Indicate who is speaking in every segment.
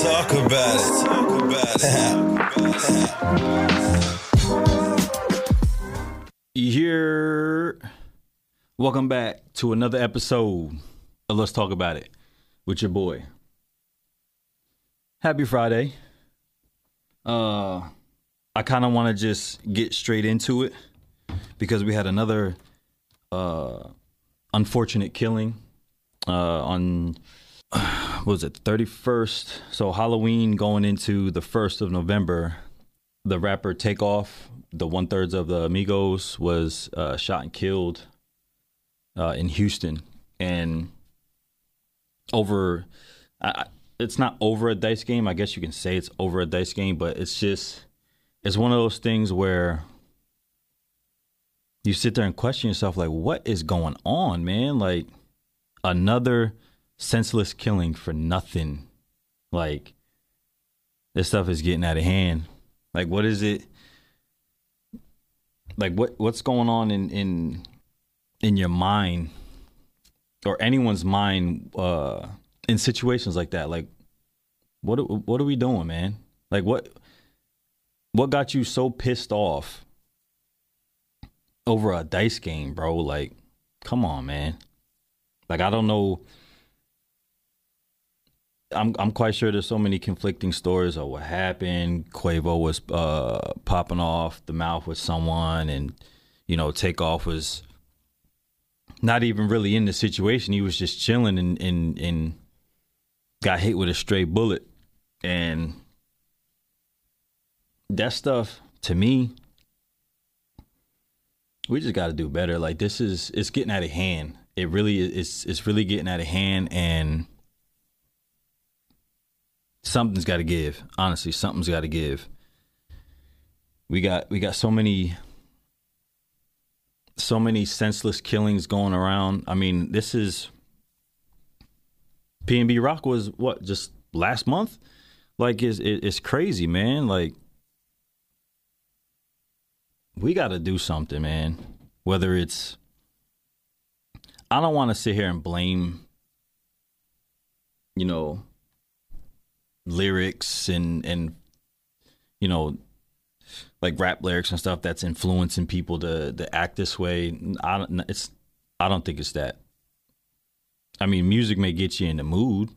Speaker 1: Let's talk about it. Talk about it.
Speaker 2: Here, welcome back to another episode of Let's Talk About It with your boy. Happy Friday. Uh, I kind of want to just get straight into it because we had another uh unfortunate killing uh on what was it 31st so halloween going into the 1st of november the rapper takeoff the one thirds of the Migos was uh shot and killed uh in houston. And over I, it's not over a dice game i guess you can say it's over a dice game but it's just it's one of those things where you sit there and question yourself like what is going on man? Like another senseless killing for nothing like this stuff is getting out of hand like what is it like what what's going on in in in your mind or anyone's mind uh in situations like that like what what are we doing man like what what got you so pissed off over a dice game, bro. Like, come on, man. Like, I don't know. I'm I'm quite sure there's so many conflicting stories of what happened. Quavo was uh, popping off the mouth with someone, and you know, Takeoff was not even really in the situation. He was just chilling and and and got hit with a stray bullet, and that stuff to me we just got to do better. Like this is it's getting out of hand. It really is. It's really getting out of hand, and something's got to give. Honestly, something's got to give. We got we got so many so many senseless killings going around. I mean, this is PNB Rock was what just last month. Like it- it's crazy, man. Like we got to do something, man. Whether it's, I don't want to sit here and blame, you know, lyrics and and you know, like rap lyrics and stuff that's influencing people to to act this way. I don't. It's. I don't think it's that. I mean, music may get you in the mood,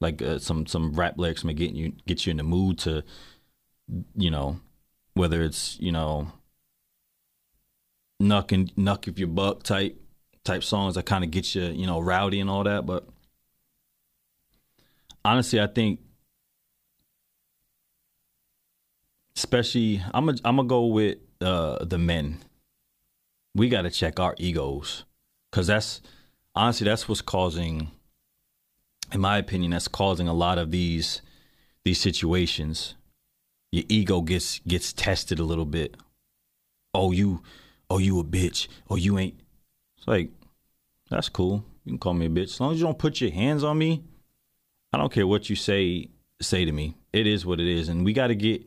Speaker 2: like uh, some some rap lyrics may get you get you in the mood to, you know, whether it's you know knuck and knuck if you buck type type songs that kind of get you you know rowdy and all that but honestly i think especially i'm gonna I'm gonna go with uh the men. We got to check our egos. Cuz that's honestly that's what's causing in my opinion that's causing a lot of these these situations. Your ego gets gets tested a little bit. Oh you oh you a bitch. Oh you ain't. It's like that's cool. You can call me a bitch. As long as you don't put your hands on me i don't care what you say say to me. It is what it is. And we got to get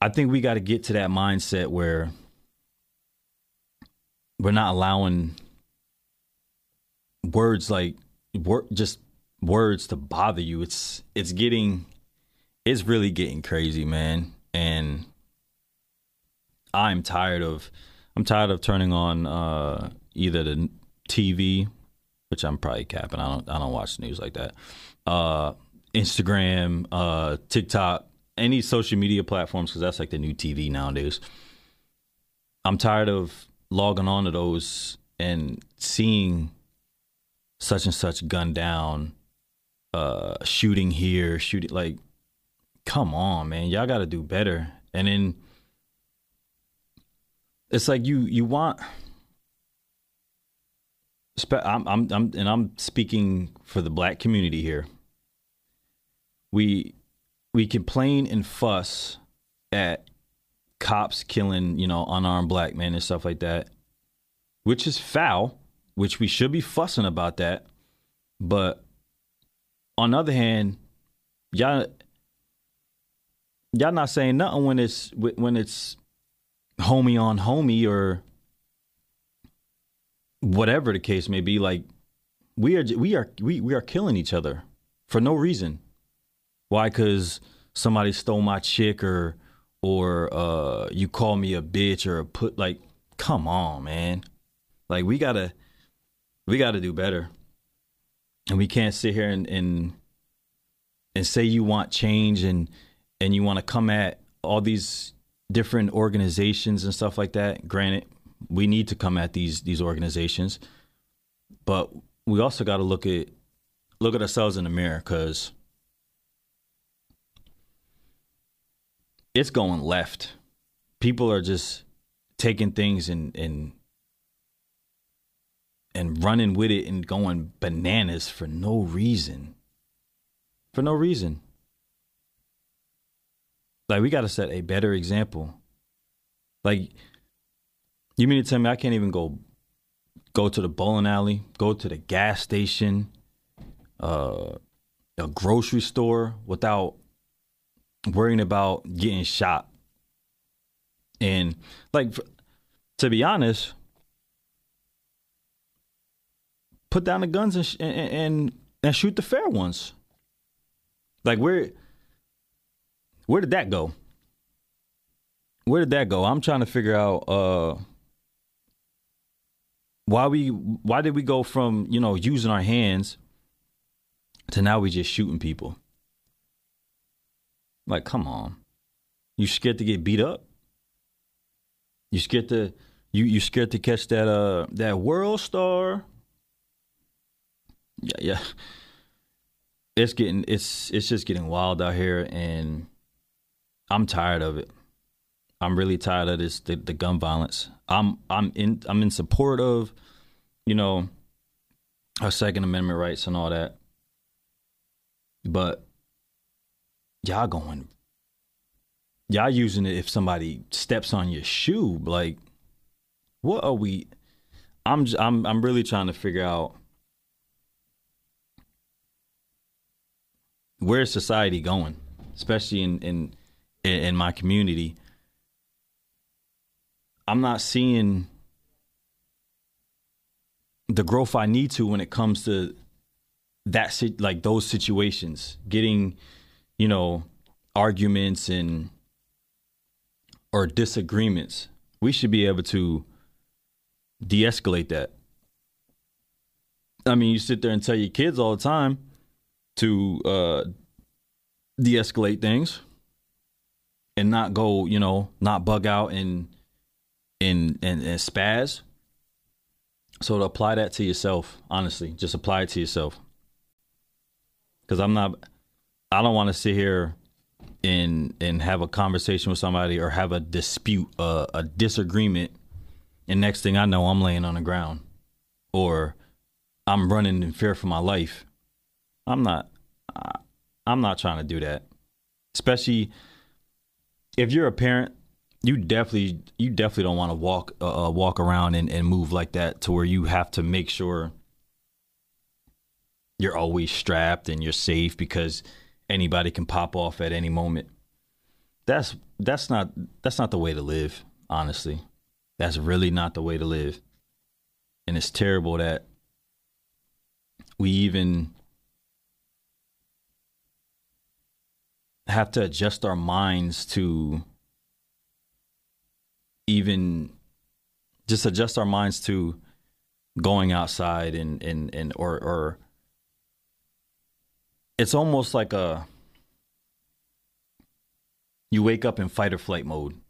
Speaker 2: i think we got to get to that mindset where we're not allowing words like wor- just words to bother you it's it's getting it's really getting crazy man and I'm tired of I'm tired of turning on uh, either the TV, which I'm probably capping. I don't I don't watch news like that. Uh, Instagram, uh, TikTok, any social media platforms because that's like the new TV nowadays. I'm tired of logging on to those and seeing such and such gunned down, uh, shooting here, shooting like, come on, man, y'all got to do better. And then it's like you you want I'm, I'm I'm and I'm speaking for the black community here. We we complain and fuss at cops killing, you know, unarmed black men and stuff like that, which is foul, which we should be fussing about that. But on the other hand, y'all y'all not saying nothing when it's when it's homie on homie or whatever the case may be like we are we are we, we are killing each other for no reason Why? Because somebody stole my chick or or uh, you call me a bitch or a put like, come on, man. Like we gotta we gotta do better, and we can't sit here and and and say you want change and and you want to come at all these different organizations and stuff like that. Granted, we need to come at these these organizations, but we also got to look at look at ourselves in the mirror because it's going left. People are just taking things and and and running with it and going bananas for no reason. For no reason. Like we got to set a better example. Like you mean to tell me I can't even go go to the bowling alley, go to the gas station, uh a grocery store without worrying about getting shot. And like to be honest, put down the guns and and, and and shoot the fair ones. Like where where did that go? Where did that go? I'm trying to figure out uh why we why did we go from, you know, using our hands to now we just shooting people? Like, come on. You scared to get beat up? You scared to you you scared to catch that uh that world star? Yeah, yeah. It's getting it's it's just getting wild out here and I'm tired of it. I'm really tired of this the, the gun violence. I'm I'm in I'm in support of, you know, our Second Amendment rights and all that. But y'all going y'all using it if somebody steps on your shoe like what are we i'm j- i'm i'm really trying to figure out where's society going especially in in in my community. I'm not seeing the growth i need to when it comes to that like those situations getting you know arguments and or disagreements we should be able to de-escalate that. I mean you sit there and tell your kids all the time to uh de-escalate things and not go you know not bug out and and and, and spaz. So to apply that to yourself honestly just apply it to yourself. Because i'm not I don't want to sit here and and have a conversation with somebody or have a dispute, uh, a disagreement, and next thing I know, I'm laying on the ground, or I'm running in fear for my life. I'm not. I, I'm not trying to do that, especially if you're a parent. You definitely, you definitely don't want to walk, uh, uh, walk around and, and move like that to where you have to make sure you're always strapped and you're safe because anybody can pop off at any moment. That's that's not that's not the way to live, honestly. That's really not the way to live. And it's terrible that we even have to adjust our minds to even just adjust our minds to going outside and and and or or it's almost like a you wake up in fight or flight mode.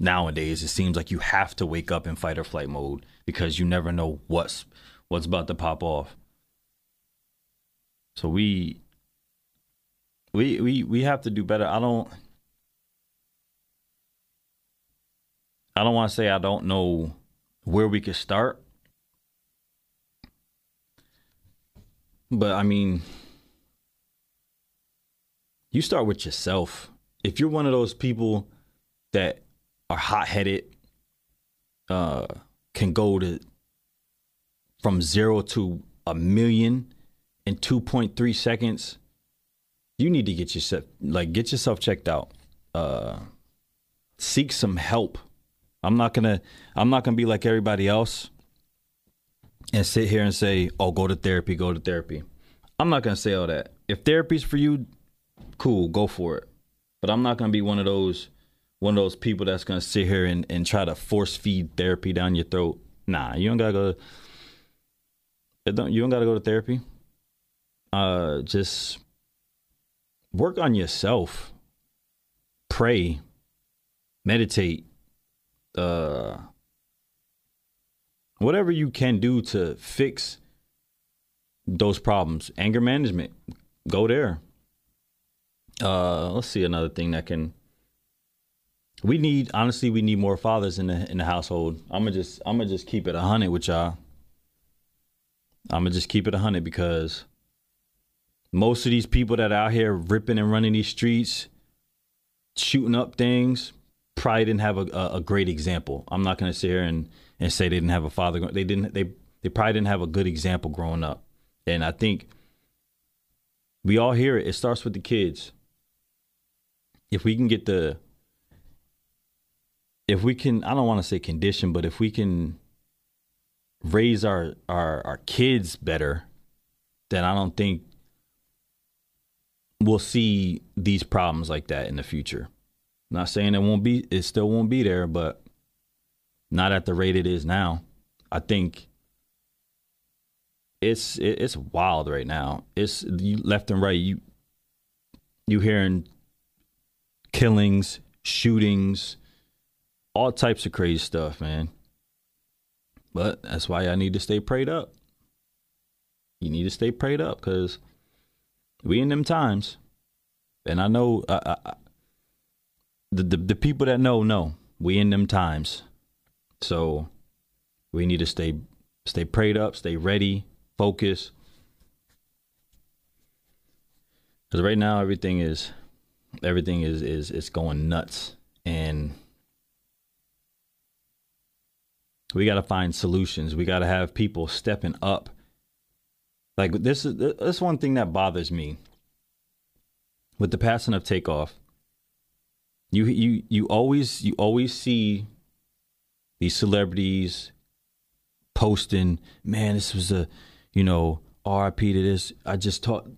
Speaker 2: Nowadays it seems like you have to wake up in fight or flight mode because you never know what's what's about to pop off. So we we we we have to do better. I don't i don't want to say i don't know where we could start. But i mean you start with yourself. If you're one of those people that are hot headed, uh, can go to from zero to a million in 2.3 seconds, you need to get yourself like get yourself checked out. Uh, seek some help. I'm not gonna I'm not gonna be like everybody else and sit here and say, "Oh, go to therapy, go to therapy." I'm not gonna say all that. If therapy's for you, cool, go for it. But I'm not gonna be one of those one of those people that's gonna sit here and, and try to force feed therapy down your throat. Nah, you don't gotta go. Don't you don't gotta go to therapy. Uh, just work on yourself. Pray, meditate. Uh, whatever you can do to fix those problems. Anger management, go there. Uh, let's see another thing that can. We need honestly, we need more fathers in the in the household. I'm gonna just I'm gonna just keep it a hundred with y'all. I'm gonna just keep it a hundred because most of these people that are out here ripping and running these streets, shooting up things, probably didn't have a, a, a great example. I'm not gonna sit here and and say they didn't have a father. They didn't. They they probably didn't have a good example growing up. And I think we all hear it. It starts with the kids. If we can get the, if we can, I don't want to say condition, but if we can raise our our our kids better, then I don't think we'll see these problems like that in the future. not saying it won't be, it still won't be there, but not at the rate it is now. I think it's it's wild right now. It's left and right. You you hearing killings, shootings, all types of crazy stuff, man. But that's why I need to stay prayed up. You need to stay prayed up because we in them times, and I know uh, I, the, the the people that know know we in them times. So we need to stay stay prayed up, stay ready, focus. Because right now everything is everything is is is going nuts, and we got to find solutions. We got to have people stepping up. Like this is this one thing that bothers me with the passing of takeoff. You you you always you always see these celebrities posting, man, this was a you know, RIP to this. I just taught.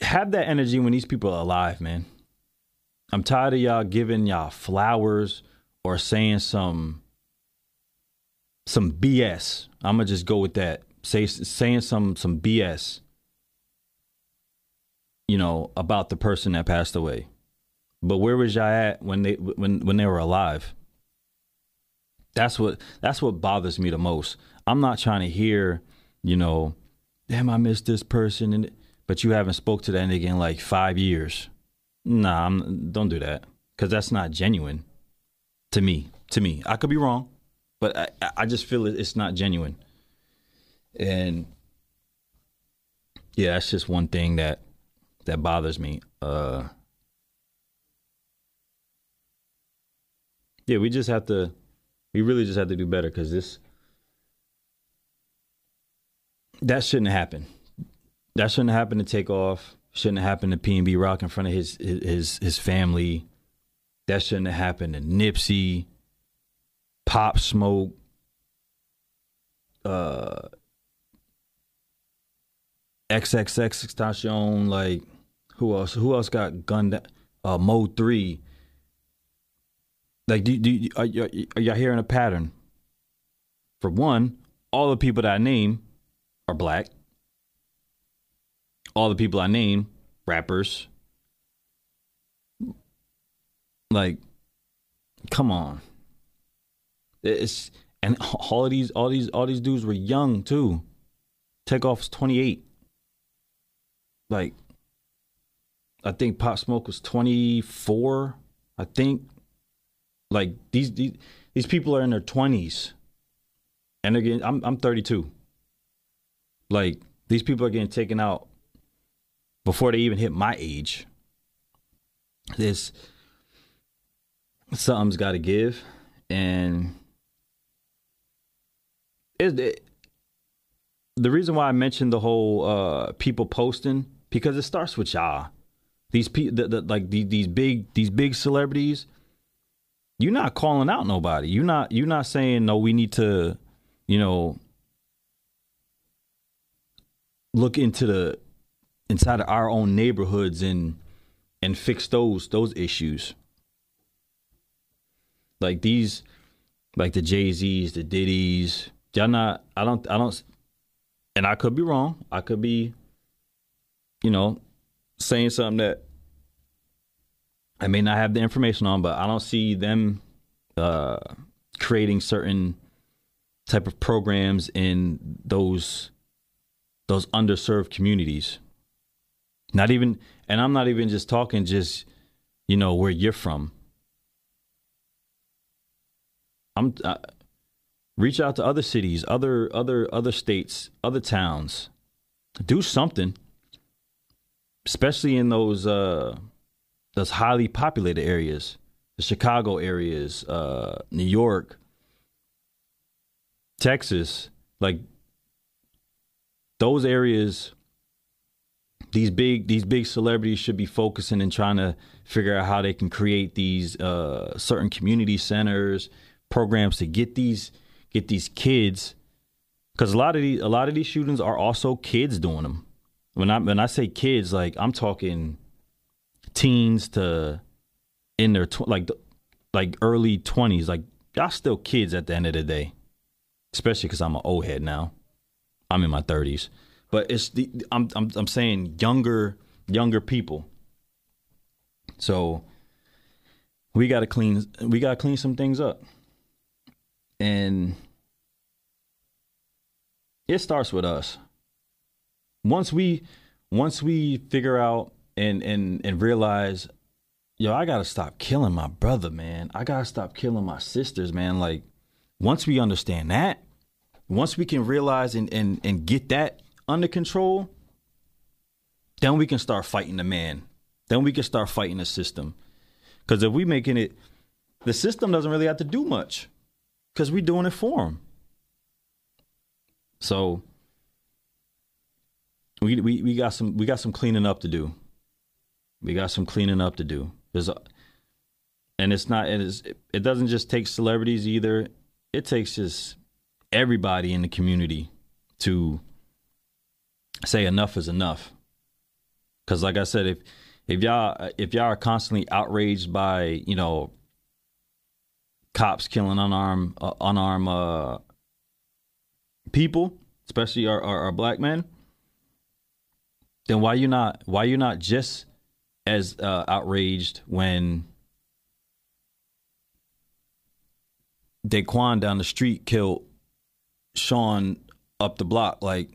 Speaker 2: Have that energy when these people are alive, man. I'm tired of y'all giving y'all flowers or saying some some BS. I'm gonna just go with that. Say saying some some BS. You know about the person that passed away, but where was y'all at when they when when they were alive? That's what that's what bothers me the most. I'm not trying to hear you know, damn, I miss this person, and but you haven't spoke to that nigga in like five years. Nah, I'm, don't do that because that's not genuine to me. To me, I could be wrong, but I, I just feel it's not genuine. And yeah, that's just one thing that that bothers me. Uh, yeah, we just have to. We really just have to do better because this that shouldn't happen. That shouldn't happen to Takeoff. Shouldn't happen to PNB Rock in front of his his his family. That shouldn't have happened to Nipsey, Pop Smoke, uh, XXXTentacion. Like who else? Who else got gunned? Uh, Mo3. Like, do, do are, are y'all hearing a pattern? For one, all the people that I name are black. All the people I name, rappers. Like, come on. It's and all of these, all these, all these dudes were young too. Takeoff's twenty eight. Like, I think Pop Smoke was twenty four. I think. Like these, these these people are in their twenties, and again, I'm I'm thirty two. Like these people are getting taken out before they even hit my age. This something's got to give, and it, it, the reason why I mentioned the whole uh, people posting because it starts with y'all. These people, the, the, like the, these big these big celebrities, you're not calling out nobody. You're not you're not saying no. We need to, you know, look into the inside of our own neighborhoods and and fix those those issues. Like these, like the Jay Z's, the Diddy's. Y'all not. I don't. I don't. And I could be wrong. I could be, you know, saying something that I may not have the information on, but I don't see them uh, creating certain type of programs in those those underserved communities. Not even, and I'm not even just talking just, you know, where you're from. I'm uh, reach out to other cities, other other other states, other towns. Do something, especially in those uh, those highly populated areas, the Chicago areas, uh, New York, Texas, like those areas these big these big celebrities should be focusing and trying to figure out how they can create these uh, certain community centers programs to get these get these kids. Because a lot of these a lot of these shootings are also kids doing them when i when i say kids like i'm talking teens to in their tw- like like early 20s like y'all still kids at the end of the day especially because i'm an old head now. I'm in my 30s but it's the I'm I'm I'm saying younger younger people. So we got to clean we got to clean some things up. And it starts with us. Once we once we figure out and and and realize yo, I got to stop killing my brother, man. I got to stop killing my sisters, man. Like once we understand that, once we can realize and and and get that under control, then we can start fighting the man. Then we can start fighting the system. Because if we making it, the system doesn't really have to do much, because we're doing it for them. So we, we we got some we got some cleaning up to do. We got some cleaning up to do. There's a, and it's not it is it doesn't just take celebrities either. It takes just everybody in the community to say enough is enough. Because, like I said, if if y'all if y'all are constantly outraged by you know cops killing unarmed uh, unarmed uh, people, especially our, our, our black men, then why you not why you not just as uh, outraged when Daquan down the street killed Sean up the block? Like,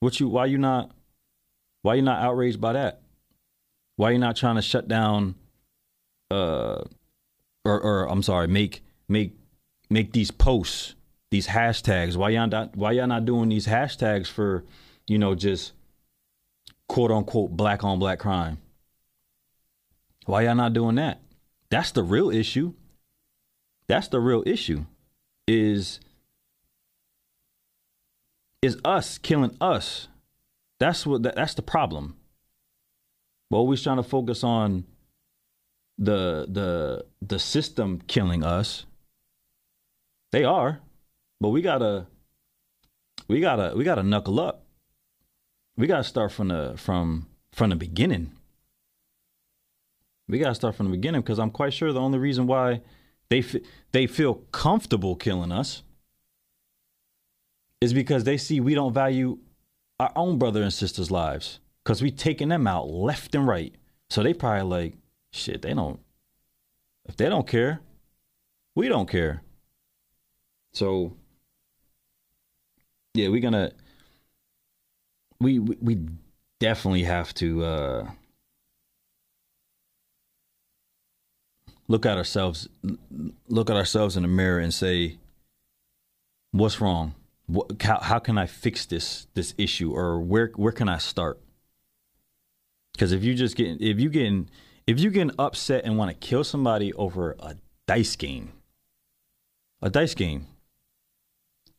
Speaker 2: what you? Why you not? Why you not outraged by that? Why you not trying to shut down? Uh, or or I'm sorry, make make make these posts, these hashtags. Why y'all not? Why y'all not doing these hashtags for, you know, just quote unquote black on black crime? Why y'all not doing that? That's the real issue. That's the real issue. Is is us killing us. That's what that's the problem. We're always trying to focus on the the the system killing us. They are, but we gotta we gotta we gotta knuckle up. We gotta start from the from from the beginning. We gotta start from the beginning because I'm quite sure the only reason why they f- they feel comfortable killing us is because they see we don't value our own brother and sisters' lives because we taking them out left and right. So they probably like, shit, they don't, if they don't care, we don't care. So, yeah, we're gonna, we, we, we definitely have to, uh, look at ourselves, look at ourselves in the mirror and say, what's wrong? What, how, how can I fix this this issue or where where can I start? Because if you just get if you getting if you getting upset and want to kill somebody over a dice game, a dice game.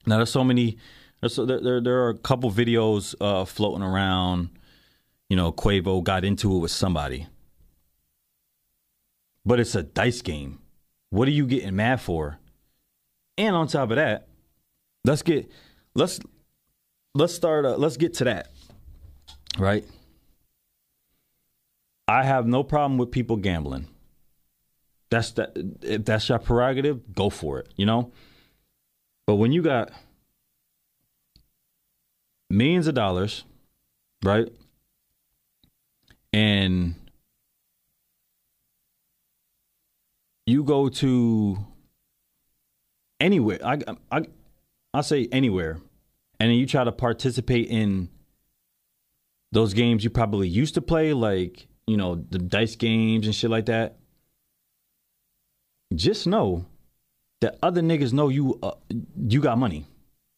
Speaker 2: Now there's so many. There's so, there, there there are a couple videos uh, floating around. You know, Quavo got into it with somebody, but it's a dice game. What are you getting mad for? And on top of that, let's get let's let's start uh, let's get to that right? I have no problem with people gambling. That's that if that's your prerogative, go for it, you know? But when you got millions of dollars, right? And you go to anywhere, I I I say anywhere, and then you try to participate in those games you probably used to play, like you know the dice games and shit like that. Just know that other niggas know you uh, you got money.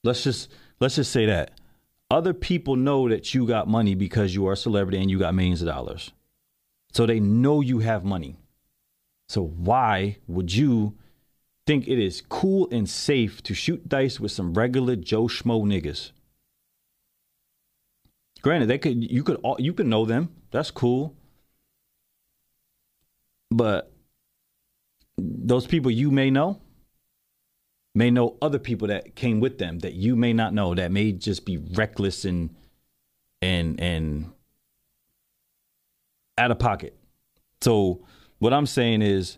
Speaker 2: Let's just let's just say that other people know that you got money because you are a celebrity and you got millions of dollars. So they know you have money. So why would you think it is cool and safe to shoot dice with some regular Joe Schmo niggas? Granted, they could you could all, you could know them. That's cool. But those people you may know may know other people that came with them that you may not know that may just be reckless and and and out of pocket. So what I'm saying is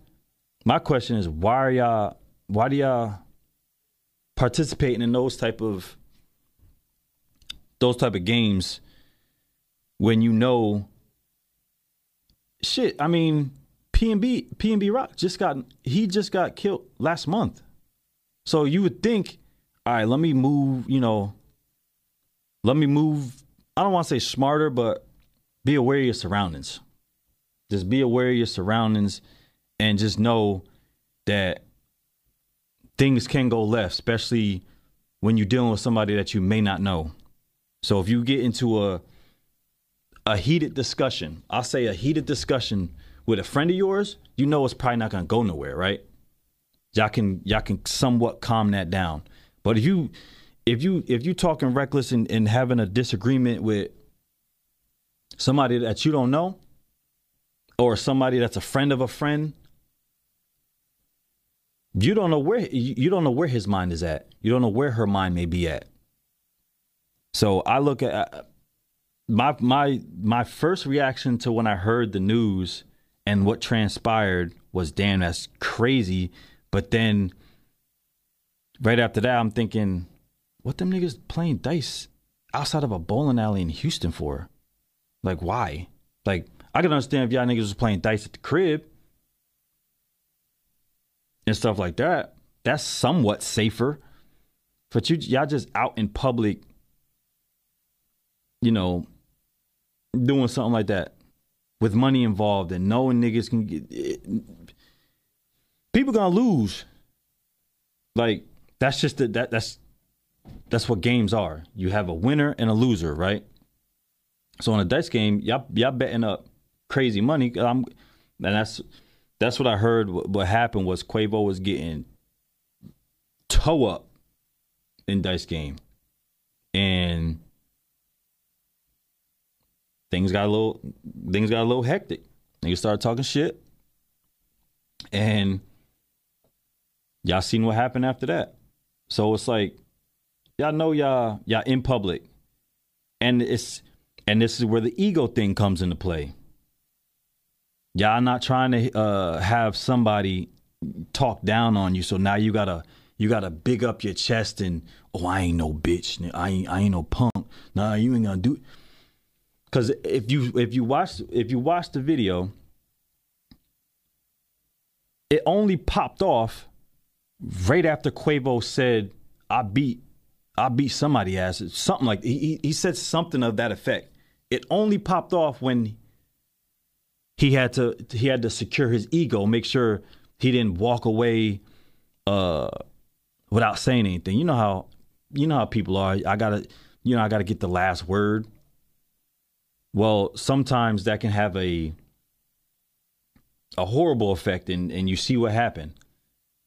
Speaker 2: my question is why are y'all why do y'all participating in those type of those type of games when you know shit, I mean PNB PNB Rock just got he just got killed last month. So you would think, all right, let me move, you know, let me move. I don't want to say smarter, but be aware of your surroundings. Just be aware of your surroundings and just know that things can go left, especially when you're dealing with somebody that you may not know. So if you get into a a heated discussion, I'll say a heated discussion with a friend of yours, you know it's probably not gonna go nowhere, right? y'all can y'all can somewhat calm that down. But if you if you if you talking reckless and, and having a disagreement with somebody that you don't know, or somebody that's a friend of a friend, you don't know where you don't know where his mind is at. You don't know where her mind may be at. So I look at uh, my my my first reaction to when I heard the news and what transpired was damn that's crazy but then right after that, I'm thinking, what them niggas playing dice outside of a bowling alley in Houston for? Like, why? Like, I can understand if y'all niggas was playing dice at the crib and stuff like that. That's somewhat safer. But you y'all just out in public, you know, doing something like that with money involved and knowing niggas can get it, people gonna lose. Like that's just the, that that's that's what games are. You have a winner and a loser, right? So in a dice game, y'all y'all betting up crazy money. I'm, and that's that's what I heard. What, happened was Quavo was getting toe up in dice game, and things got a little things got a little hectic. Niggas started talking shit, and y'all seen what happened after that. So it's like y'all know y'all y'all in public, and it's and this is where the ego thing comes into play. Y'all not trying to uh, have somebody talk down on you, so now you gotta you gotta big up your chest and oh I ain't no bitch, I ain't I ain't no punk. Nah, you ain't gonna do. It. Because if you if you watch if you watch the video, it only popped off right after Quavo said, "I beat, I beat somebody ass," something like he he said something of that effect. It only popped off when he had to he had to secure his ego, make sure he didn't walk away uh, without saying anything. You know how you know how people are. I gotta you know I gotta get the last word. Well, sometimes that can have a a horrible effect, and and you see what happened.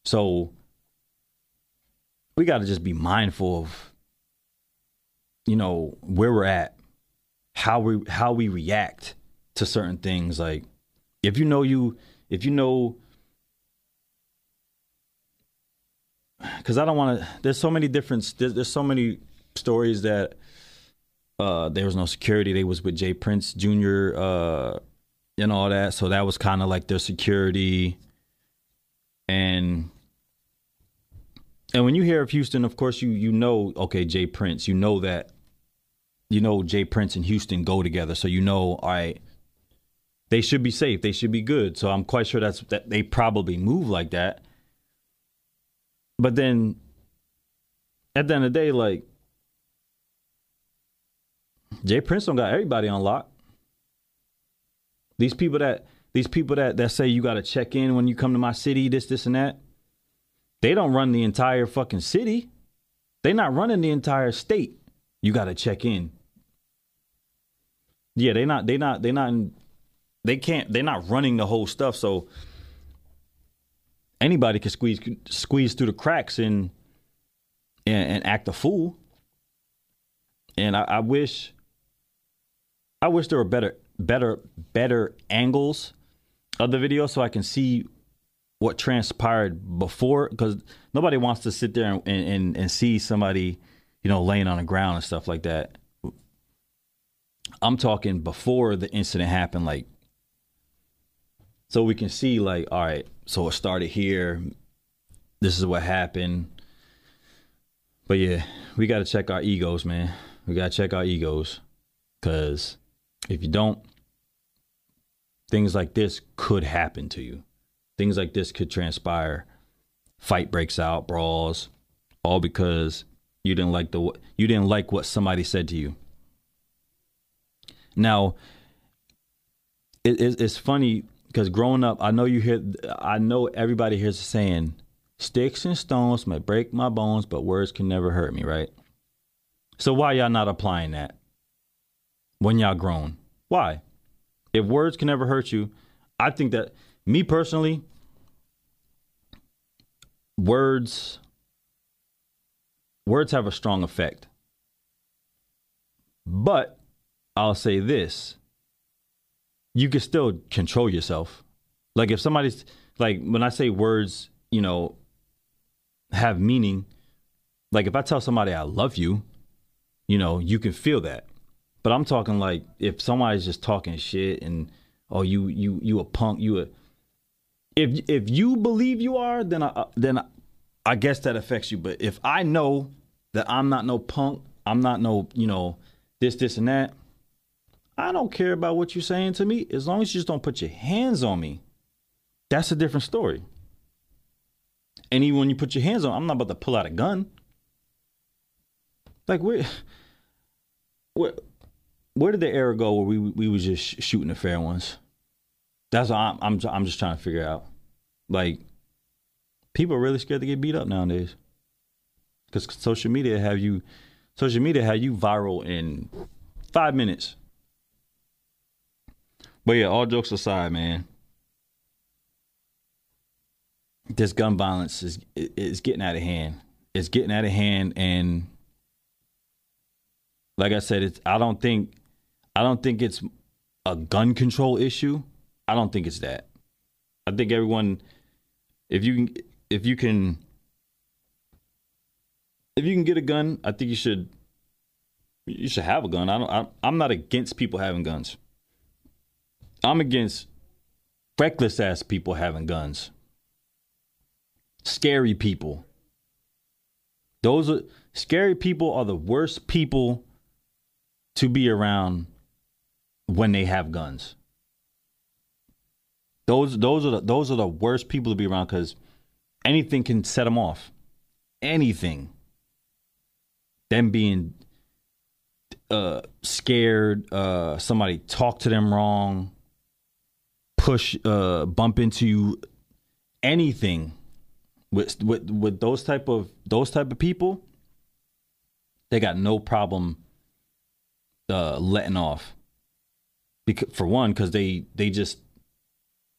Speaker 2: So we got to just be mindful of you know where we're at how we how we react to certain things like if you know you if you know because i don't want to there's so many different there's, there's so many stories that uh, there was no security. They was with J Prince Jr. Uh, and all that, so that was kind of like their security. And and when you hear of Houston, of course you you know okay J Prince. You know that you know J Prince and Houston go together, so you know all right. They should be safe. They should be good. So I'm quite sure that's that they probably move like that. But then at the end of the day, like J Prince don't got everybody on lock. These people that these people that that say you got to check in when you come to my city, this, this, and that. They don't run the entire fucking city. They're not running the entire state. You got to check in. Yeah, they not. They not. They not. In, they can't. They're not running the whole stuff. So anybody can squeeze squeeze through the cracks and and, and act a fool. And I, I wish. I wish there were better better better angles of the video so I can see what transpired before because nobody wants to sit there and, and, and see somebody you know laying on the ground and stuff like that i'm talking before the incident happened like so we can see like all right so it started here. This is what happened. But yeah we got to check our egos man. We got to check our egos. Because if you don't things like this could happen to you. Things like this could transpire. Fight breaks out, brawls, all because you didn't like the you didn't like what somebody said to you. Now, it, it's funny because growing up, I know you hear, I know everybody hears the saying, "Sticks and stones may break my bones, but words can never hurt me." Right? So why y'all not applying that when y'all grown? Why? If words can never hurt you, I think that me personally, words words have a strong effect. But I'll say this. You can still control yourself. Like if somebody's like when I say words, you know, have meaning, like if I tell somebody I love you, you know, you can feel that. But I'm talking like if somebody's just talking shit and oh you you you a punk, you a if if you believe you are, then I uh, then I guess that affects you. But if I know that I'm not no punk, I'm not no you know this this and that, I don't care about what you're saying to me as long as you just don't put your hands on me. That's a different story. And even when you put your hands on, I'm not about to pull out a gun. Like where, where, where did the era go where we we was just shooting the fair ones? That's what I'm, I'm I'm just trying to figure out. Like, people are really scared to get beat up nowadays because social media have you, social media have you viral in five minutes. But yeah, all jokes aside, man, this gun violence is is getting out of hand. It's getting out of hand, and like I said, it's I don't think I don't think it's a gun control issue. I don't think it's that. I think everyone, if you can, if you can, if you can get a gun, I think you should. You should have a gun. I don't. I, I'm not against people having guns. I'm against reckless ass people having guns. Scary people. Those are scary people are the worst people to be around when they have guns. Those those are the, those are the worst people to be around because anything can set them off. Anything. Them being uh, scared, uh, somebody talk to them wrong, push, uh, bump into anything with with with those type of those type of people. They got no problem uh, letting off. Because for one, because they they just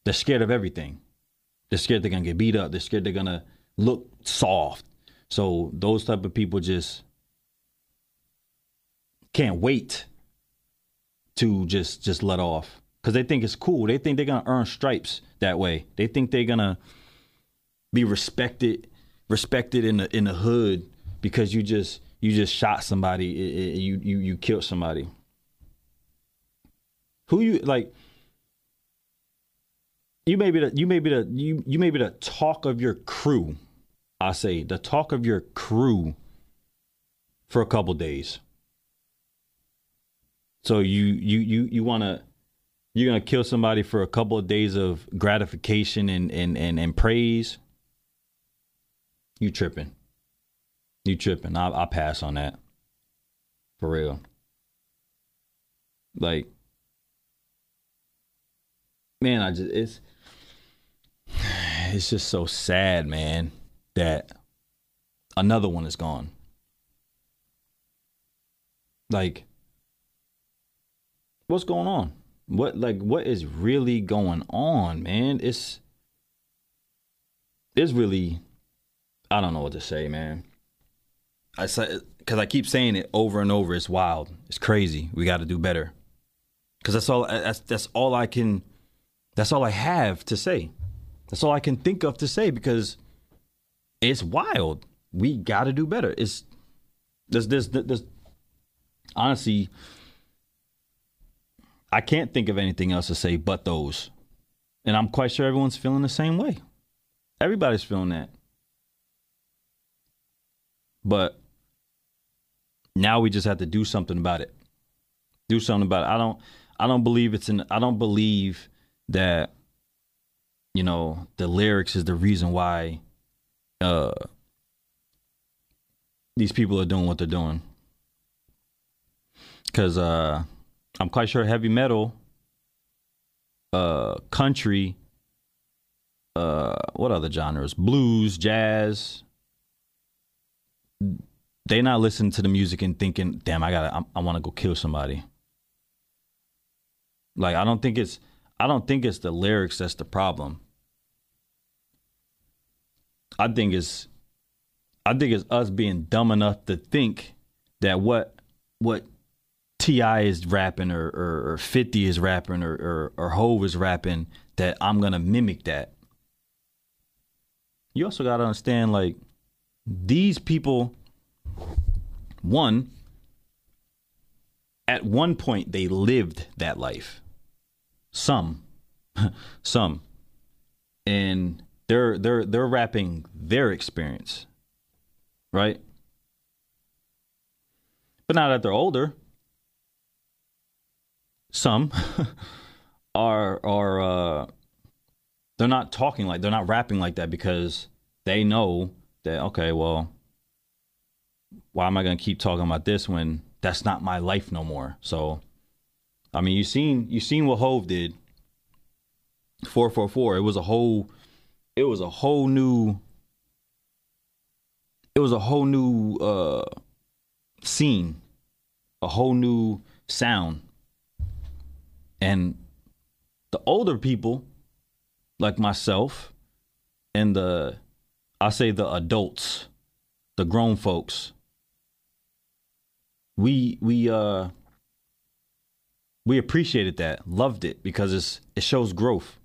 Speaker 2: they're scared of everything. They're scared they're gonna get beat up. They're scared they're gonna look soft. So those type of people just can't wait to just just let off because they think it's cool. They think they're gonna earn stripes that way. They think they're gonna be respected respected in the in the hood because you just you just shot somebody, it, it, you you you killed somebody. Who you like? You may be the you may be the you you may be the talk of your crew. I say the talk of your crew for a couple days. So you you you you want to you're gonna kill somebody for a couple of days of gratification and and and, and praise. You tripping? You tripping? I I pass on that. For real. Like, man, I just it's it's just so sad, man, that another one is gone. Like, what's going on? What like what is really going on, man? It's it's really I don't know what to say, man. I say because I keep saying it over and over. It's wild. It's crazy. We got to do better. Because that's all. That's that's all I can. That's all I have to say. That's all I can think of to say because it's wild. We got to do better. It's there's there's there's honestly. I can't think of anything else to say but those. And I'm quite sure everyone's feeling the same way. Everybody's feeling that. But now we just have to do something about it. Do something about it. I don't I don't believe it's an I don't believe that you know, the lyrics is the reason why uh these people are doing what they're doing. Cuz uh I'm quite sure heavy metal uh country uh what other genres? Blues, jazz, they not listening to the music and thinking, "Damn, I gotta, I, I want to go kill somebody." Like, I don't think it's, I don't think it's the lyrics that's the problem. I think it's, I think it's us being dumb enough to think that what, what T.I. is rapping or, or, or Fifty is rapping or, or or Hov is rapping that I'm gonna mimic that. You also gotta understand, like these people one at one point they lived that life some some and they're they're they're rapping their experience right but now that they're older some are are uh they're not talking like they're not rapping like that because they know that okay, well, why am I gonna keep talking about this when that's not my life no more? So, I mean, you seen you seen what Hov did. Four four four. It was a whole. It was a whole new. It was a whole new uh, scene, a whole new sound, and the older people, like myself, and the I say the adults, the grown folks. We we uh we appreciated that, loved it because it's it shows growth.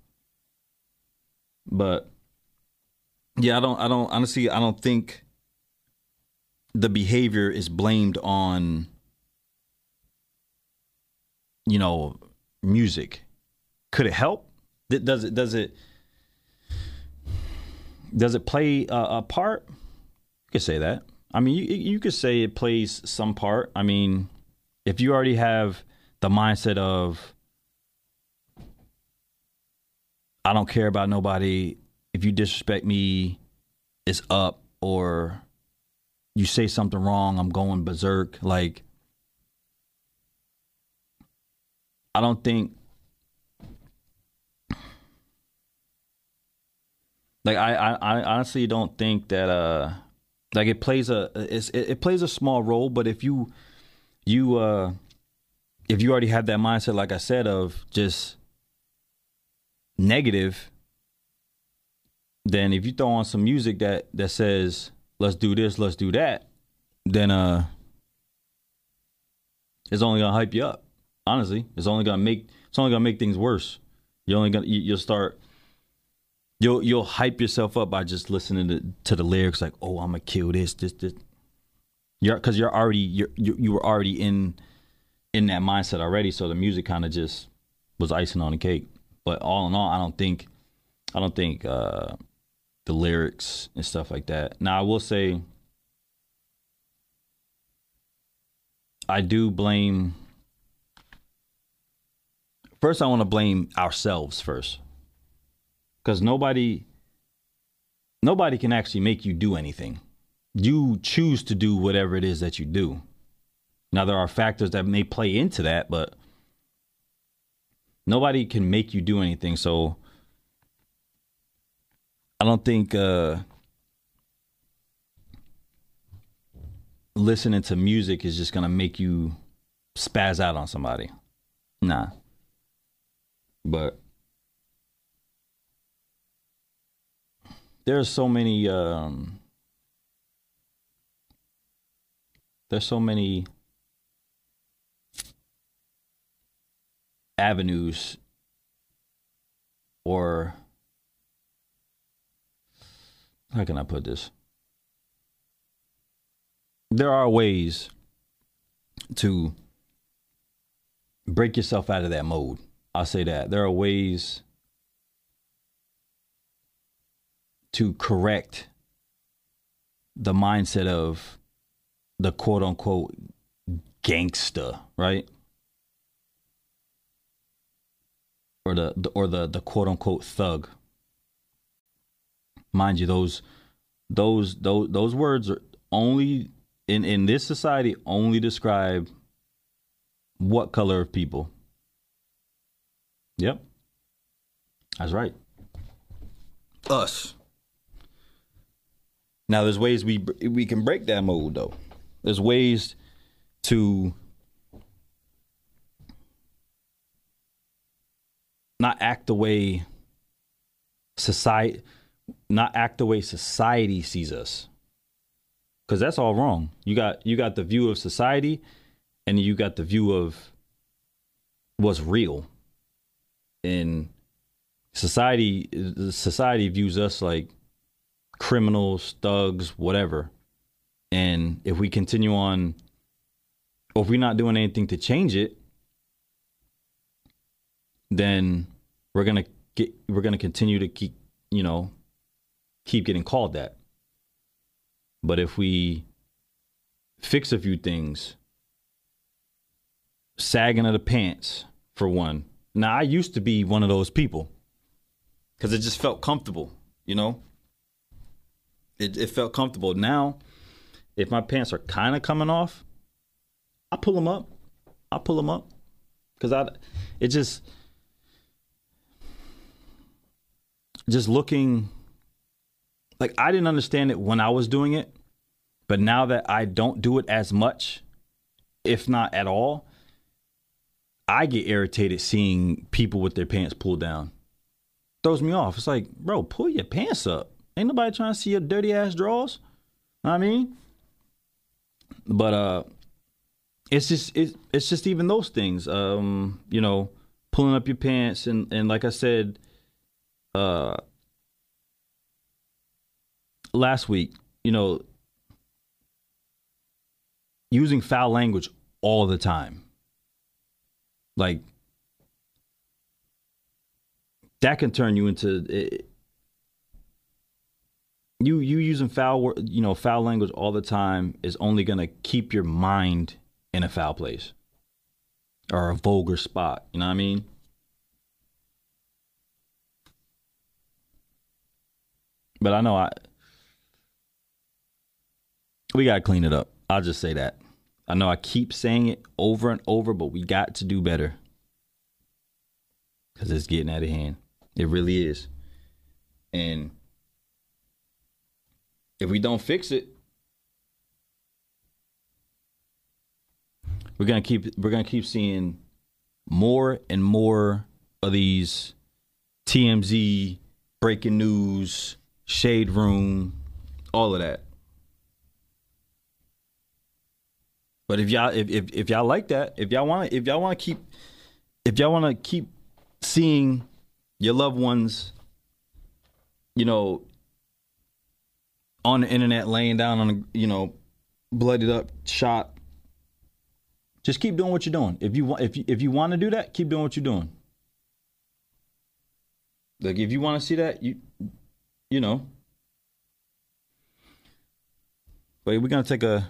Speaker 2: But yeah, I don't I don't honestly I don't think the behavior is blamed on you know music. Could it help? Does it does it does it play a, a part? You could say that. I mean, you you could say it plays some part. I mean, if you already have the mindset of I don't care about nobody. If you disrespect me, it's up. Or you say something wrong, I'm going berserk. Like, I don't think Like I, I, I honestly don't think that uh like it plays a it, it plays a small role, but if you you uh if you already have that mindset, like I said, of just negative, then if you throw on some music that that says let's do this, let's do that, then uh it's only gonna hype you up. Honestly, it's only gonna make it's only gonna make things worse. You're only gonna you, you'll start you'll you'll hype yourself up by just listening to, to the lyrics like, oh, I'm gonna kill this, this, this. You're because you're already you're, you you were already in in that mindset already. So the music kind of just was icing on the cake. But all in all, I don't think I don't think uh, the lyrics and stuff like that. Now I will say I do blame. First, I want to blame ourselves first, because nobody, nobody can actually make you do anything. You choose to do whatever it is that you do. Now, there are factors that may play into that, but nobody can make you do anything. So, I don't think uh, listening to music is just gonna make you spaz out on somebody. Nah. But there's so many um there's so many avenues or how can I put this? there are ways to break yourself out of that mode. I'll say that. There are ways to correct the mindset of the quote unquote gangster, right? Or the, the or the the quote unquote thug. Mind you, those those those those words are only in in this society only describe what color of people? Yep. That's right. Us. Now there's ways we we can break that mold though. There's ways to not act the way society not act the way society sees us because that's all wrong. You got you got the view of society, and you got the view of what's real. And society society views us like criminals, thugs, whatever. And if we continue on, or if we're not doing anything to change it, then we're gonna get we're gonna continue to keep you know keep getting called that. But if we fix a few things, sagging of the pants, for one. Now, I used to be one of those people because it just felt comfortable, you know? It, it felt comfortable. Now, if my pants are kind of coming off, I pull them up. I pull them up because I, it just, just looking like I didn't understand it when I was doing it, but now that I don't do it as much, if not at all, I get irritated seeing people with their pants pulled down. Throws me off. It's like, bro, pull your pants up. Ain't nobody trying to see your dirty ass drawers. I mean, but uh, it's just it's it's just even those things. Um, you know, pulling up your pants and and like I said, uh, last week, you know, using foul language all the time. Like that can turn you into it, you you using foul you know foul language all the time is only going to keep your mind in a foul place or a vulgar spot, you know what I mean? But I know I we got to clean it up. I'll just say that. I know I keep saying it over and over, but we got to do better. Because it's getting out of hand. It really is. And if we don't fix it, we're gonna keep we're gonna keep seeing more and more of these TMZ breaking news, shade room, all of that. But if y'all if, if, if y'all like that, if y'all want if y'all want to keep if y'all want to keep seeing your loved ones, you know, on the internet laying down on a, you know blooded up, shot. Just keep doing what you're doing. If you want, if you, if you want to do that, keep doing what you're doing. Like if you want to see that, you you know. But we're gonna take a.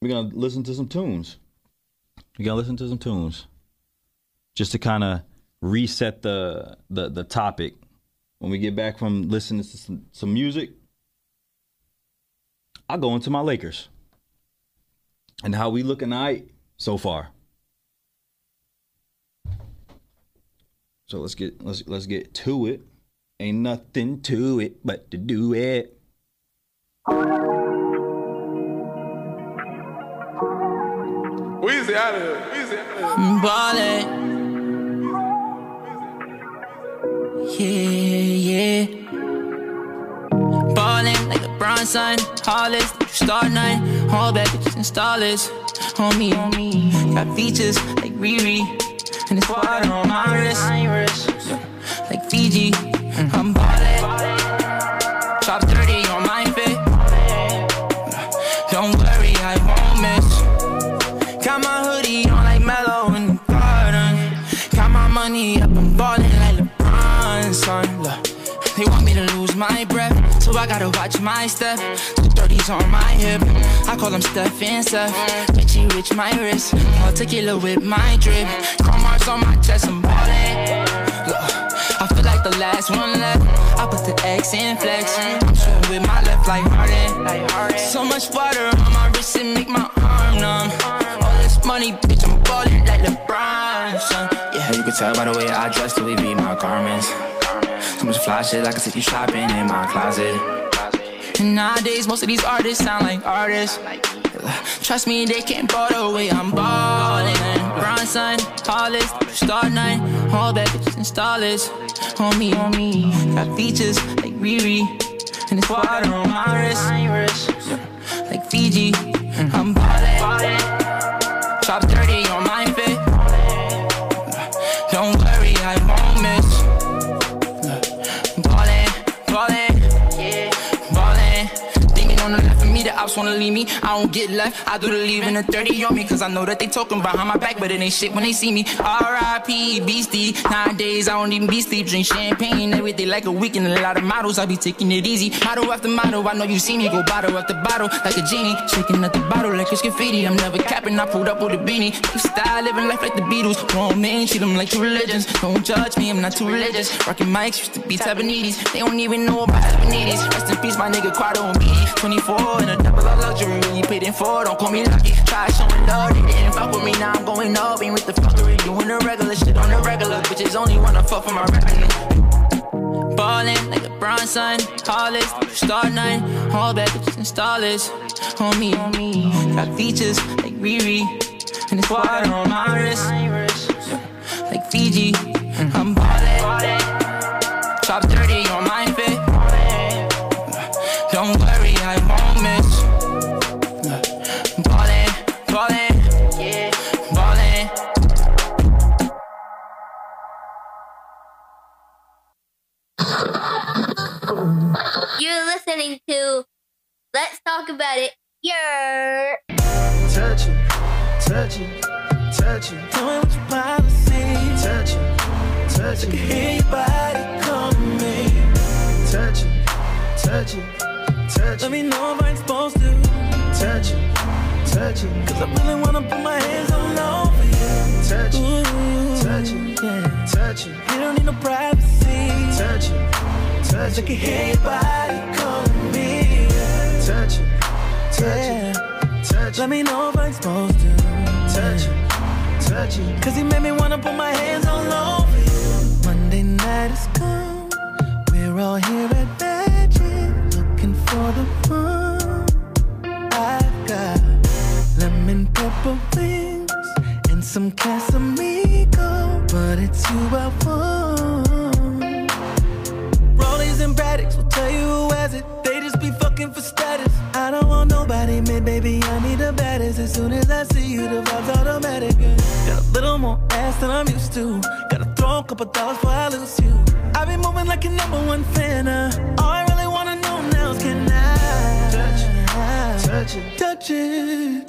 Speaker 2: We're gonna listen to some tunes. We're gonna listen to some tunes, just to kind of reset the the the topic. When we get back from listening to some, some music, I'll go into my Lakers and how we looking tonight so far. So let's get let's let's get to it. Ain't nothing to it but to do it.
Speaker 3: Weezy out of here. Weezy out
Speaker 4: ballin'. Yeah, yeah. Ballin' like a LeBron son, Hollis, star nine, all bad bitches starlets. Homie, me, got features like Riri, and it's water on my wrist, like Fiji. I'm ballin'. My breath, so I gotta watch my step. The 30s on my hip, I call them Steph and Seth. Richie Rich, my wrist, I'll tequila with my drip. Chrome marks on my chest, I'm ballin'. I feel like the last one left. I put the X in flex. I'm with my left like Harden. So much water on my wrist, it make my arm numb. All this money, bitch, I'm ballin' like LeBron, son. Yeah, you can tell by the way I dress, way be my garments. So much fly shit, I can take you shopping in my closet. And nowadays, most of these artists sound like artists. Trust me, they can't ball the I'm ballin'. Bronson, Hollis, Star Nine, all starlets. On me, on me, got features like Riri, and it's water on my wrist, like Fiji. I'm ballin', ops wanna leave me. I don't get left. I do the leaving a 30 on me, cause I know that they talking behind my back, but it ain't shit when they see me. R.I.P. Beastie. Nowadays, I don't even be sleep, drink champagne every day like a weekend. A lot of models, I be taking it easy. Model after model, I know you see me go bottle after bottle like a genie. Shaking at the bottle like it's graffiti. I'm never capping, I pulled up with a beanie. You style living life like the Beatles. Wrong man, treat them like two religions. Don't judge me, I'm not too religious. Rocking mics used to be Tabanese. They don't even know about Tabanese. Rest in peace, my nigga Quado and BD. 24 and a double of luxury. In for, don't call me lucky. Try showing love, they didn't fuck with me. Now I'm going up. Ain't with the fuckery. Doing the regular shit on the regular. Bitches only wanna fuck for my revenue. Ballin' like a LeBron, son, Hollis, Star Nine, all bad bitches and me, on me, got features like Riri, and it's water on my wrist, like Fiji. I'm ballin', top 30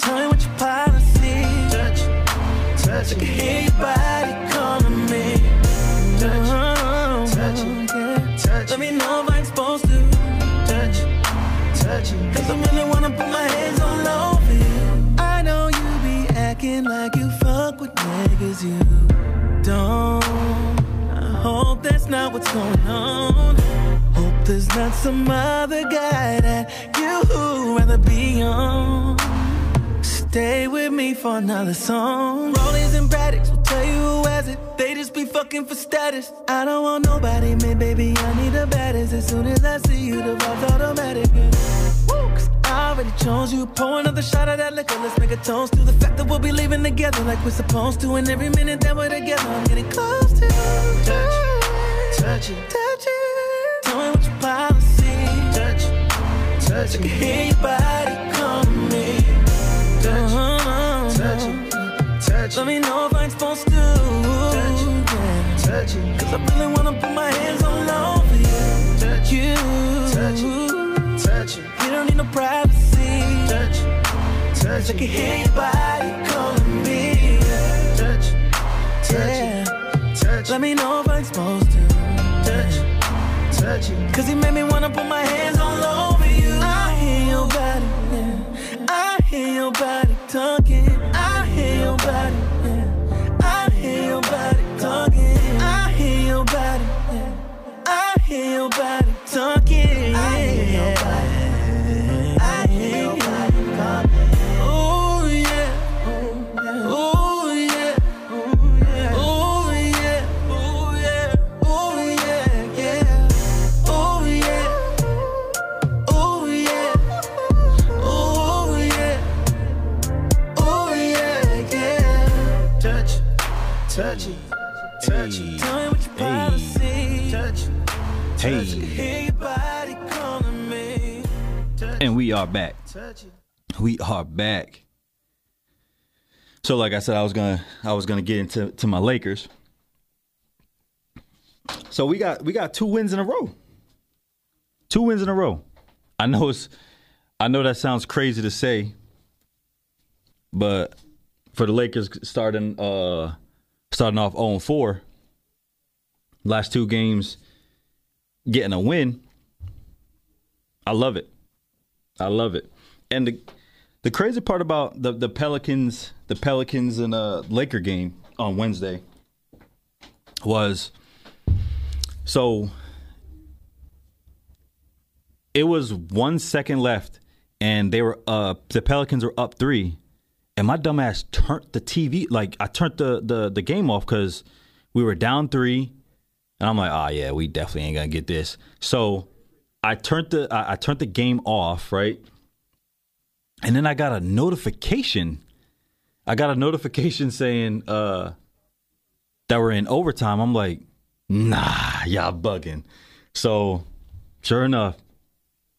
Speaker 5: Tell me what your policy.
Speaker 6: touch touch
Speaker 5: I can hear your body calling me.
Speaker 6: touch uh-huh. touch it,
Speaker 5: yeah.
Speaker 6: touch
Speaker 5: Let me know if I'm supposed to.
Speaker 6: touch touch it.
Speaker 5: Cause I really wanna put my hands all over you. I know you be acting like you fuck with niggas you don't. I hope that's not what's going on. Hope there's not some other guy that you who rather be on. Stay with me for another song. Rollies and Braddocks will tell you who has it. They just be fucking for status. I don't want nobody, man, baby. I need the baddest. As soon as I see you, the vibe's automatic. 'cause I already chose you. Pour another shot of that liquor. Let's make a toast to the fact that we'll be leaving together like we're supposed to. And every minute that we're together, I'm getting close to you.
Speaker 6: Touch it, touch it,
Speaker 5: touch it. Tell me what your policy.
Speaker 6: touch it, touch
Speaker 5: I can hear your body
Speaker 6: touch
Speaker 5: Let me know if I'm supposed to. Yeah.
Speaker 6: touch it,
Speaker 5: Cause I really wanna put my hands all over you.
Speaker 6: touch
Speaker 5: You.
Speaker 6: touch it, touch it,
Speaker 5: You don't need no privacy.
Speaker 6: touch it, touch
Speaker 5: I can hear your body calling me.
Speaker 6: touch it, touch
Speaker 5: Yeah.
Speaker 6: it, touch
Speaker 5: Let me know if I'm supposed to.
Speaker 6: touch it, touch it.
Speaker 5: Cause you made me wanna put my hands all over you. I hear your body, yeah. I hear your body talking.
Speaker 2: We are back. So, like I said, I was gonna, I was gonna get into to my Lakers. So we got, we got two wins in a row. Two wins in a row. I know it's, I know that sounds crazy to say, but for the Lakers starting, uh, starting off 0 4, last two games, getting a win. I love it. I love it. And the the crazy part about the the Pelicans, the Pelicans and uh Laker game on Wednesday was so it was one second left and they were uh the Pelicans were up three and my dumbass turned the TV like I turned the the the game off because we were down three and I'm like, oh yeah, we definitely ain't gonna get this. So I turned the I, I turned the game off, right? And then I got a notification. I got a notification saying uh that we're in overtime. I'm like, nah, y'all bugging. So sure enough,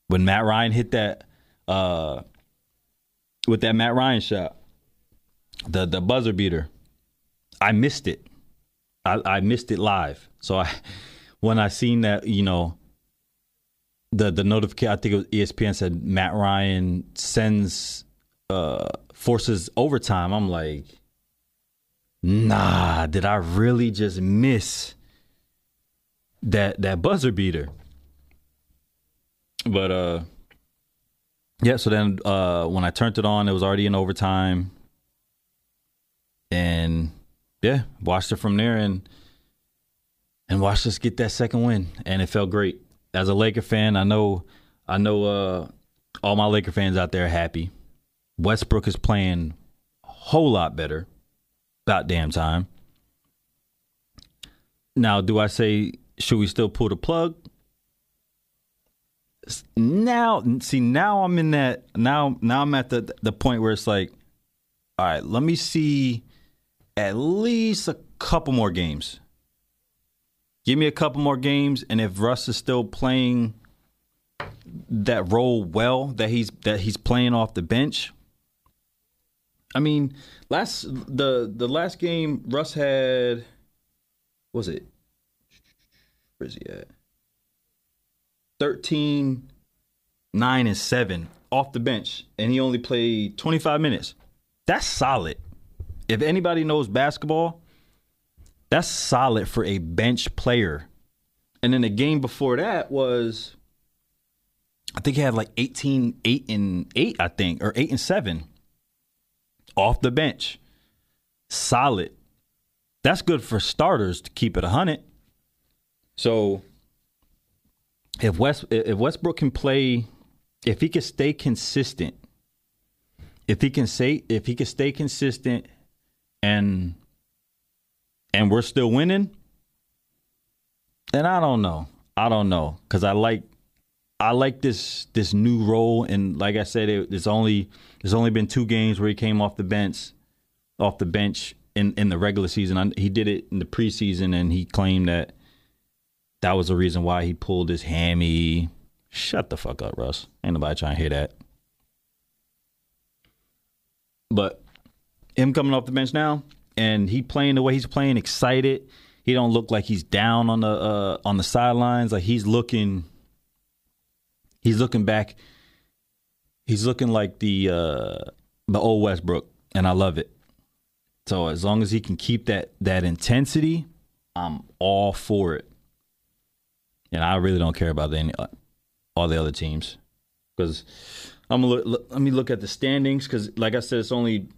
Speaker 2: when Matt Ryan hit that uh with that Matt Ryan shot, the the buzzer beater, I missed it. I, I missed it live. So I when I seen that, you know, the the notification I think it was ESPN said Matt Ryan sends uh forces overtime. I'm like, nah, did I really just miss that that buzzer beater? But uh yeah, so then uh when I turned it on, it was already in overtime. And yeah, watched it from there and and watched us get that second win. And it felt great. As a Laker fan, I know I know uh all my Laker fans out there are happy. Westbrook is playing a whole lot better. About damn time. Now, do I say should we still pull the plug? Now, see, now I'm in that. Now, now I'm at the the point where it's like, all right, let me see at least a couple more games. Give me a couple more games, and if Russ is still playing that role well that he's that he's playing off the bench. I mean, last the the last game Russ had was it? Where's he at? 13, 9, and 7 off the bench and he only played 25 minutes. That's solid. If anybody knows basketball, that's solid for a bench player. And then the game before that was I think he had like 18 8 and 8 I think or 8 and 7 off the bench. Solid. That's good for starters to keep it 100. So if West if Westbrook can play if he can stay consistent if he can say if he can stay consistent and and we're still winning then I don't know. I don't know cuz I like I like this this new role and like I said it, it's only there's only been two games where he came off the bench off the bench in in the regular season. I, he did it in the preseason and he claimed that that was the reason why he pulled his hammy. Shut the fuck up, Russ. Ain't nobody trying to hear that. But him coming off the bench now and he playing the way he's playing, excited. He don't look like he's down on the uh, on the sidelines. Like he's looking, he's looking back. He's looking like the uh, the old Westbrook, and I love it. So as long as he can keep that that intensity, I'm all for it. And I really don't care about any uh, all the other teams because I'm look, let me look at the standings because, like I said, it's only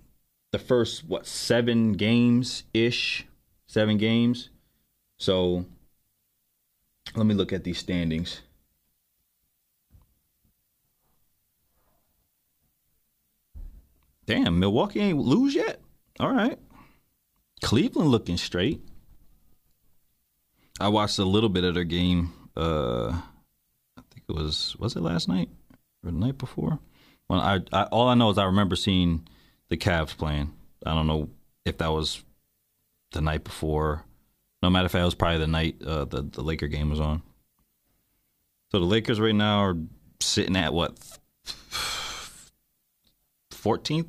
Speaker 2: the first what seven games ish, seven games. So let me look at these standings. Damn, Milwaukee ain't lose yet. All right, Cleveland looking straight. I watched a little bit of their game. Uh, I think it was was it last night or the night before. When I, I all I know is I remember seeing the Cavs playing. I don't know if that was the night before. No matter if that was probably the night uh, the the Laker game was on. So the Lakers right now are sitting at what fourteenth,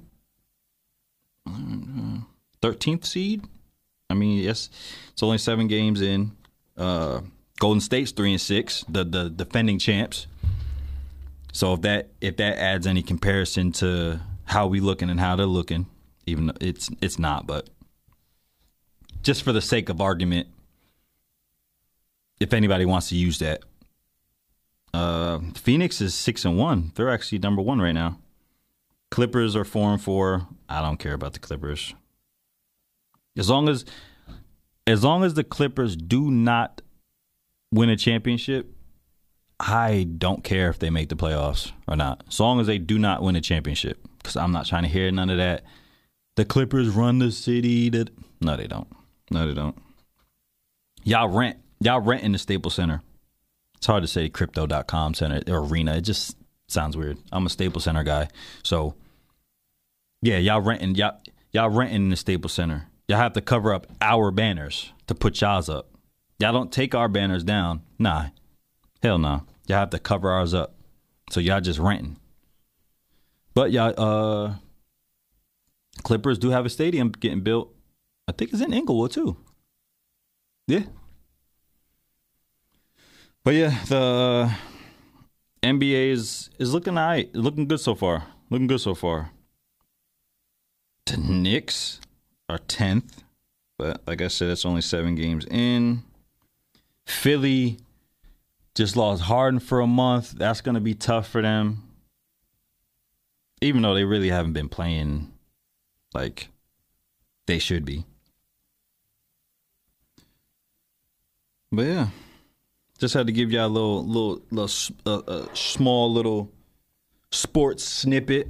Speaker 2: thirteenth seed. I mean, yes, it's only seven games in. Uh, Golden State's three and six, the the defending champs. So if that if that adds any comparison to how we looking and how they're looking, even though it's it's not, but just for the sake of argument, if anybody wants to use that, uh, Phoenix is six and one. They're actually number one right now. Clippers are four and four. I don't care about the Clippers. As long as as long as the Clippers do not win a championship, I don't care if they make the playoffs or not. As long as they do not win a championship, because I'm not trying to hear none of that. The Clippers run the city. That no, they don't. No, they don't. Y'all rent. Y'all rent in the Staples Center. It's hard to say crypto.com center or arena. It just sounds weird. I'm a Staples Center guy. So yeah, y'all renting y'all y'all renting in the Staples Center. Y'all have to cover up our banners to put y'all's up. Y'all don't take our banners down. Nah. Hell no. Y'all have to cover ours up. So y'all just renting. But y'all uh Clippers do have a stadium getting built. I think it's in Inglewood too. Yeah. But yeah, the NBA is is looking alright, looking good so far. Looking good so far. The Knicks are tenth, but like I said, it's only seven games in. Philly just lost Harden for a month. That's to be tough for them. Even though they really haven't been playing like they should be. But yeah, just had to give y'all a little, little, little, uh, uh, small little sports snippet,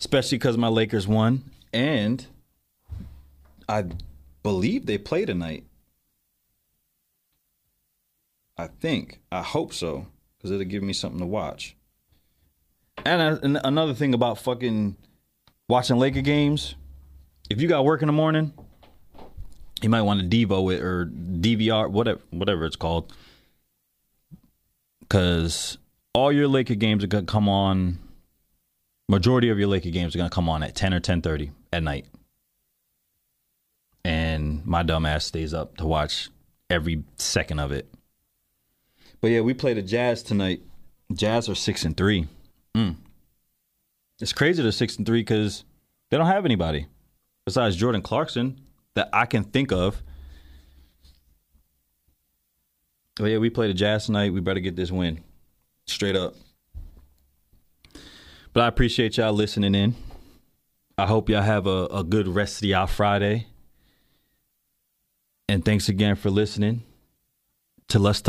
Speaker 2: especially because my Lakers won, and I believe they play tonight. I think. I hope so, because it'll give me something to watch. And, and another thing about fucking watching Laker games, if you got work in the morning, you might want to Devo it or DVR, whatever, whatever it's called, because all your Laker games are gonna come on. Majority of your Laker games are gonna come on at ten or ten thirty at night, and my dumb ass stays up to watch every second of it. But yeah, we play the Jazz tonight. Jazz are six and three. Mm. It's crazy they're six and three because they don't have anybody besides Jordan Clarkson that I can think of. Oh yeah, we played the Jazz tonight. We better get this win, straight up. But I appreciate y'all listening in. I hope y'all have a, a good rest of y'all Friday. And thanks again for listening to Let's Talk.